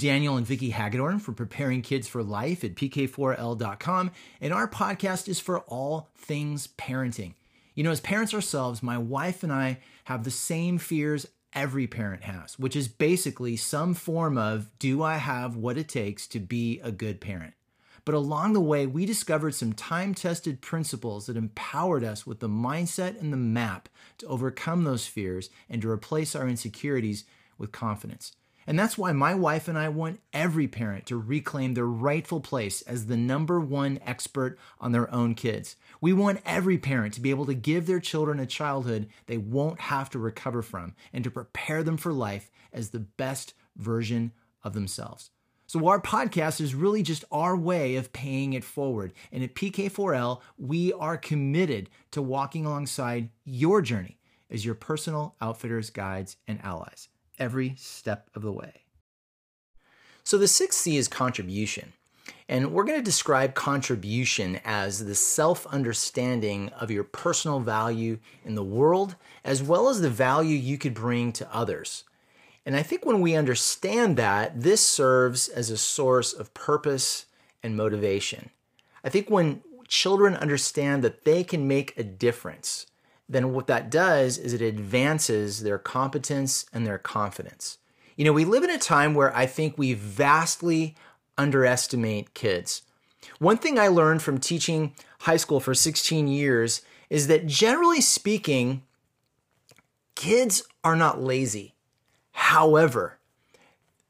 Daniel and Vicki Hagedorn for preparing kids for life at pk4l.com, and our podcast is for all things parenting. You know, as parents ourselves, my wife and I have the same fears every parent has, which is basically some form of do I have what it takes to be a good parent? But along the way, we discovered some time tested principles that empowered us with the mindset and the map to overcome those fears and to replace our insecurities with confidence. And that's why my wife and I want every parent to reclaim their rightful place as the number one expert on their own kids. We want every parent to be able to give their children a childhood they won't have to recover from and to prepare them for life as the best version of themselves. So, our podcast is really just our way of paying it forward. And at PK4L, we are committed to walking alongside your journey as your personal outfitters, guides, and allies every step of the way. So, the sixth C is contribution. And we're going to describe contribution as the self understanding of your personal value in the world, as well as the value you could bring to others. And I think when we understand that, this serves as a source of purpose and motivation. I think when children understand that they can make a difference, then what that does is it advances their competence and their confidence. You know, we live in a time where I think we vastly underestimate kids. One thing I learned from teaching high school for 16 years is that generally speaking, kids are not lazy. However,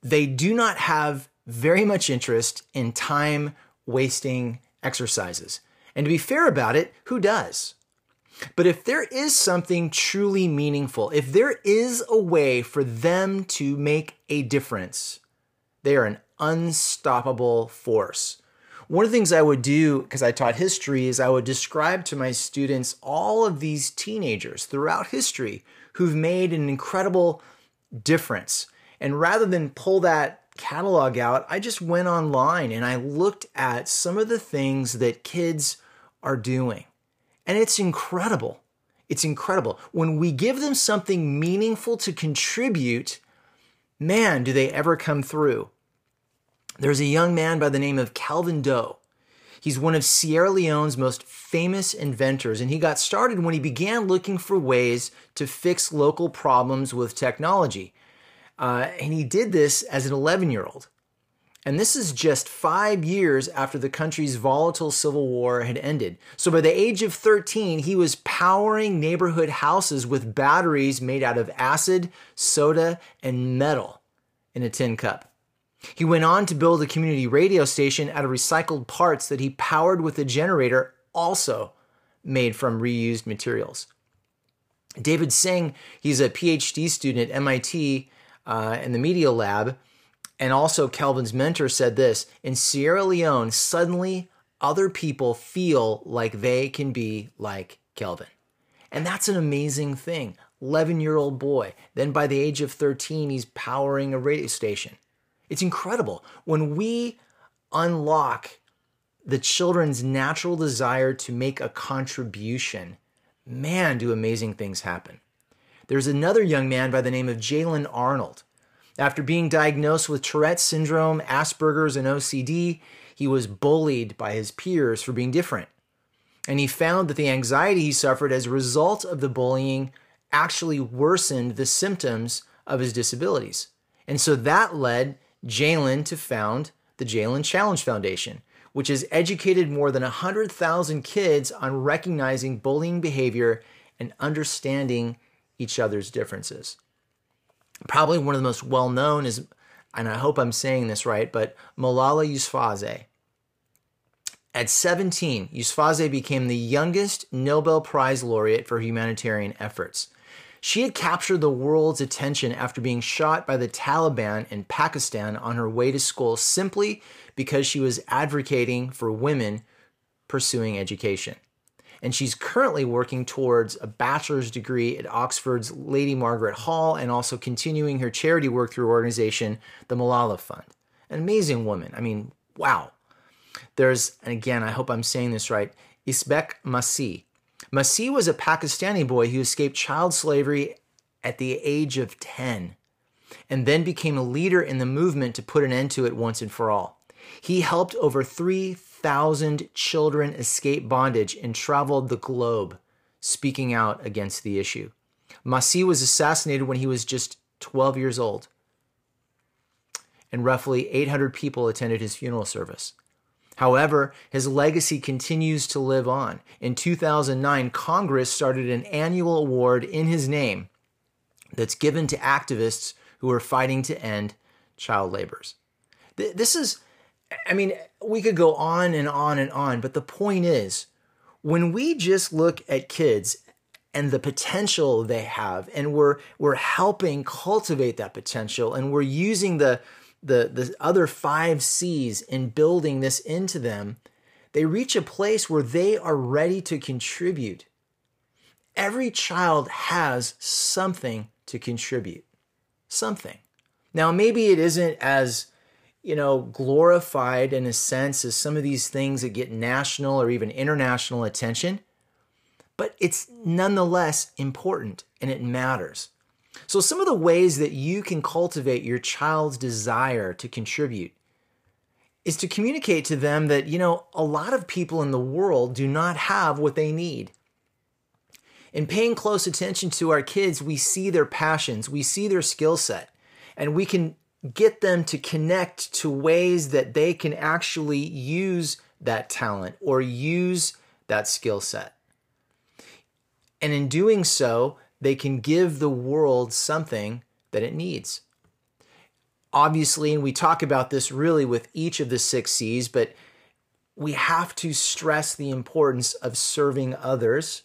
they do not have very much interest in time wasting exercises. And to be fair about it, who does? But if there is something truly meaningful, if there is a way for them to make a difference, they are an unstoppable force. One of the things I would do, because I taught history, is I would describe to my students all of these teenagers throughout history who've made an incredible difference. And rather than pull that catalog out, I just went online and I looked at some of the things that kids are doing. And it's incredible. It's incredible. When we give them something meaningful to contribute, man, do they ever come through. There's a young man by the name of Kelvin Doe. He's one of Sierra Leone's most famous inventors, and he got started when he began looking for ways to fix local problems with technology. Uh, and he did this as an 11 year old. And this is just five years after the country's volatile civil war had ended. So by the age of 13, he was powering neighborhood houses with batteries made out of acid, soda, and metal in a tin cup. He went on to build a community radio station out of recycled parts that he powered with a generator also made from reused materials. David Sengeh, he's a PhD student at MIT uh, in the media lab, and also Kelvin's mentor said this In Sierra Leone, suddenly other people feel like they can be like Kelvin. And that's an amazing thing. 11 year old boy. Then by the age of 13, he's powering a radio station. It's incredible. When we unlock the children's natural desire to make a contribution, man, do amazing things happen. There's another young man by the name of Jaylen Arnold. After being diagnosed with Tourette's syndrome, Asperger's, and OCD, he was bullied by his peers for being different. And he found that the anxiety he suffered as a result of the bullying actually worsened the symptoms of his disabilities. And so that led Jaylen to found the Jaylen Challenge Foundation, which has educated more than 100,000 kids on recognizing bullying behavior and understanding each other's differences. Probably one of the most well known is, and I hope I'm saying this right, but Malala Yousafzai. At 17, Yousafzai became the youngest Nobel Prize laureate for humanitarian efforts. She had captured the world's attention after being shot by the Taliban in Pakistan on her way to school simply because she was advocating for women pursuing education. And she's currently working towards a bachelor's degree at Oxford's Lady Margaret Hall and also continuing her charity work through organization, the Malala Fund. An amazing woman. I mean, wow. There's, and again, I hope I'm saying this right, Isbek Masih. Masih was a Pakistani boy who escaped child slavery at the age of 10. and then became a leader in the movement to put an end to it once and for all. He helped over 3,000 children escaped bondage and traveled the globe speaking out against the issue. Masih was assassinated when he was just 12 years old, and roughly 800 people attended his funeral service. However, his legacy continues to live on. In 2009, Congress started an annual award in his name that's given to activists who are fighting to end child labors. This is, I mean, we could go on and on and on, but the point is, when we just look at kids and the potential they have, and we're we're helping cultivate that potential, and we're using the the the other five C's in building this into them, they reach a place where they are ready to contribute. Every child has something to contribute. Something. Now, maybe it isn't as, you know, glorified in a sense as some of these things that get national or even international attention, but it's nonetheless important and it matters. So, some of the ways that you can cultivate your child's desire to contribute is to communicate to them that, you know, a lot of people in the world do not have what they need. In paying close attention to our kids, we see their passions, we see their skill set, and we can get them to connect to ways that they can actually use that talent or use that skill set. And in doing so, they can give the world something that it needs. Obviously, and we talk about this really with each of the six C's, but we have to stress the importance of serving others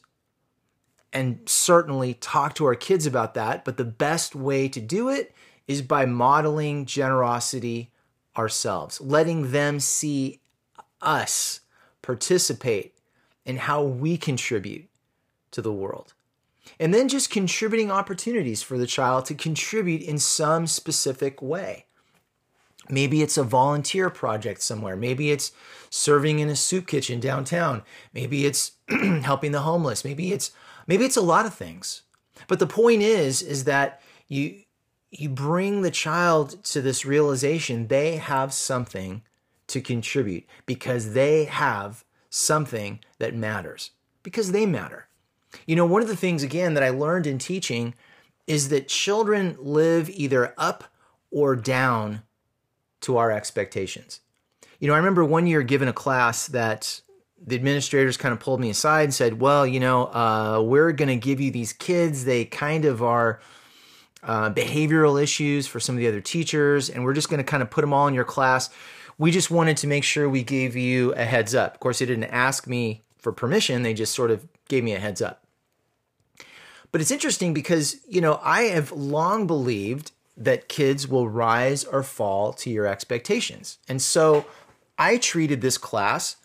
and certainly talk to our kids about that. But the best way to do it is by modeling generosity ourselves, letting them see us participate in how we contribute to the world. And then just contributing opportunities for the child to contribute in some specific way. Maybe it's a volunteer project somewhere. Maybe it's serving in a soup kitchen downtown. Maybe it's helping the homeless. Maybe it's maybe it's a lot of things. But the point is is that you you bring the child to this realization they have something to contribute because they have something that matters because they matter. You know, one of the things, again, that I learned in teaching is that children live either up or down to our expectations. You know, I remember one year given a class that the administrators kind of pulled me aside and said, Well, you know, uh, we're going to give you these kids. They kind of are uh, behavioral issues for some of the other teachers, and we're just going to kind of put them all in your class. We just wanted to make sure we gave you a heads up. Of course, they didn't ask me for permission, they just sort of gave me a heads up. But it's interesting because, you know, I have long believed that kids will rise or fall to your expectations. And so I treated this class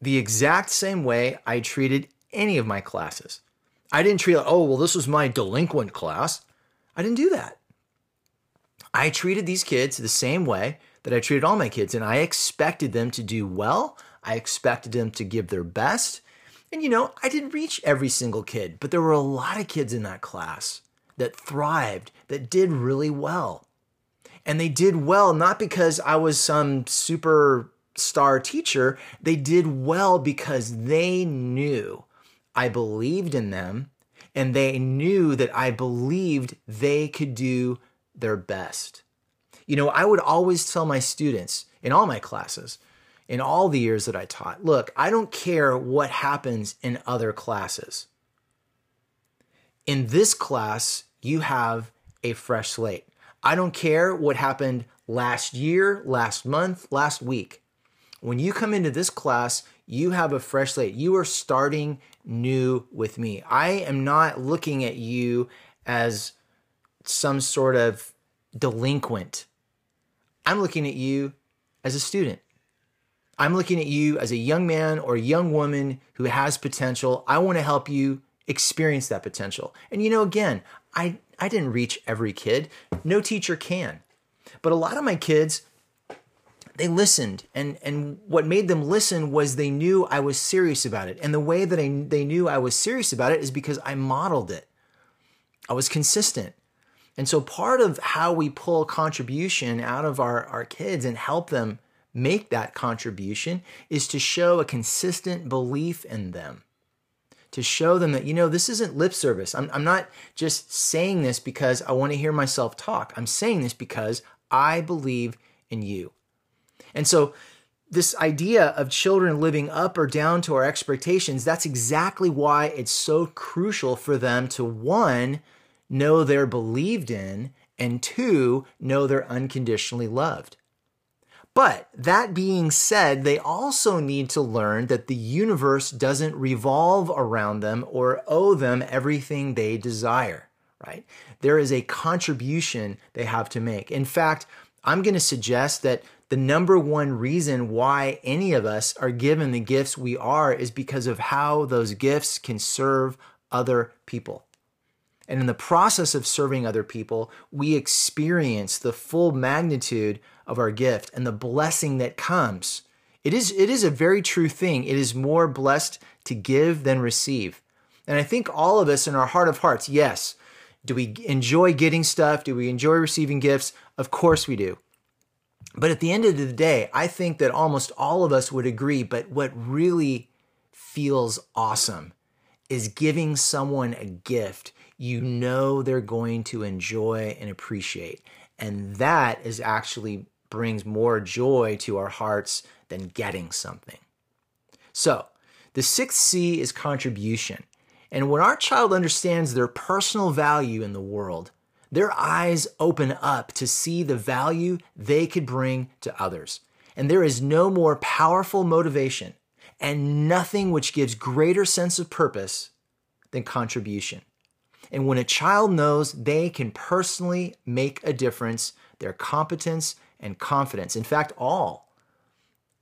the exact same way I treated any of my classes. I didn't treat, it, oh, well, this was my delinquent class. I didn't do that. I treated these kids the same way that I treated all my kids, and I expected them to do well. I expected them to give their best. And you know, I didn't reach every single kid, but there were a lot of kids in that class that thrived, that did really well. And they did well not because I was some super star teacher, they did well because they knew I believed in them and they knew that I believed they could do their best. You know, I would always tell my students in all my classes, in all the years that I taught. Look, I don't care what happens in other classes. In this class, you have a fresh slate. I don't care what happened last year, last month, last week. When you come into this class, you have a fresh slate. You are starting new with me. I am not looking at you as some sort of delinquent. I'm looking at you as a student. I'm looking at you as a young man or young woman who has potential. I want to help you experience that potential. And you know, again, I, I didn't reach every kid. No teacher can. But a lot of my kids, they listened. And, and what made them listen was they knew I was serious about it. And the way that I, they knew I was serious about it is because I modeled it. I was consistent. And so part of how we pull contribution out of our, our kids and help them make that contribution is to show a consistent belief in them. To show them that, you know, this isn't lip service. I'm, I'm not just saying this because I want to hear myself talk. I'm saying this because I believe in you. And so this idea of children living up or down to our expectations, that's exactly why it's so crucial for them to one, know they're believed in, and two, know they're unconditionally loved. But that being said, they also need to learn that the universe doesn't revolve around them or owe them everything they desire, right? There is a contribution they have to make. In fact, I'm going to suggest that the number one reason why any of us are given the gifts we are is because of how those gifts can serve other people. And in the process of serving other people, we experience the full magnitude of our gift and the blessing that comes. It is, it is a very true thing. It is more blessed to give than receive. And I think all of us in our heart of hearts, yes, do we enjoy getting stuff? Do we enjoy receiving gifts? Of course we do. But at the end of the day, I think that almost all of us would agree. But what really feels awesome is giving someone a gift you know they're going to enjoy and appreciate. And that is actually brings more joy to our hearts than getting something. So, the sixth C is contribution. And when our child understands their personal value in the world, their eyes open up to see the value they could bring to others. And there is no more powerful motivation and nothing which gives greater sense of purpose than contribution. And when a child knows they can personally make a difference, their competence and confidence, in fact, all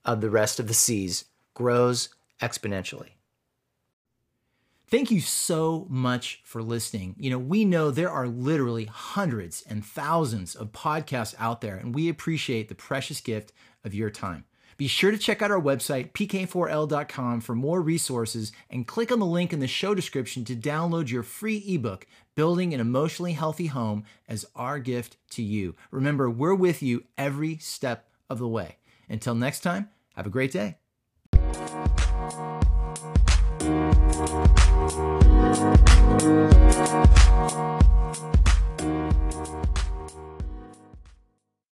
of the rest of the C's, grows exponentially. Thank you so much for listening. You know, we know there are literally hundreds and thousands of podcasts out there, and we appreciate the precious gift of your time. Be sure to check out our website, pk4l.com, for more resources and click on the link in the show description to download your free ebook, Building an Emotionally Healthy Home, as our gift to you. Remember, we're with you every step of the way. Until next time, have a great day. Thank you.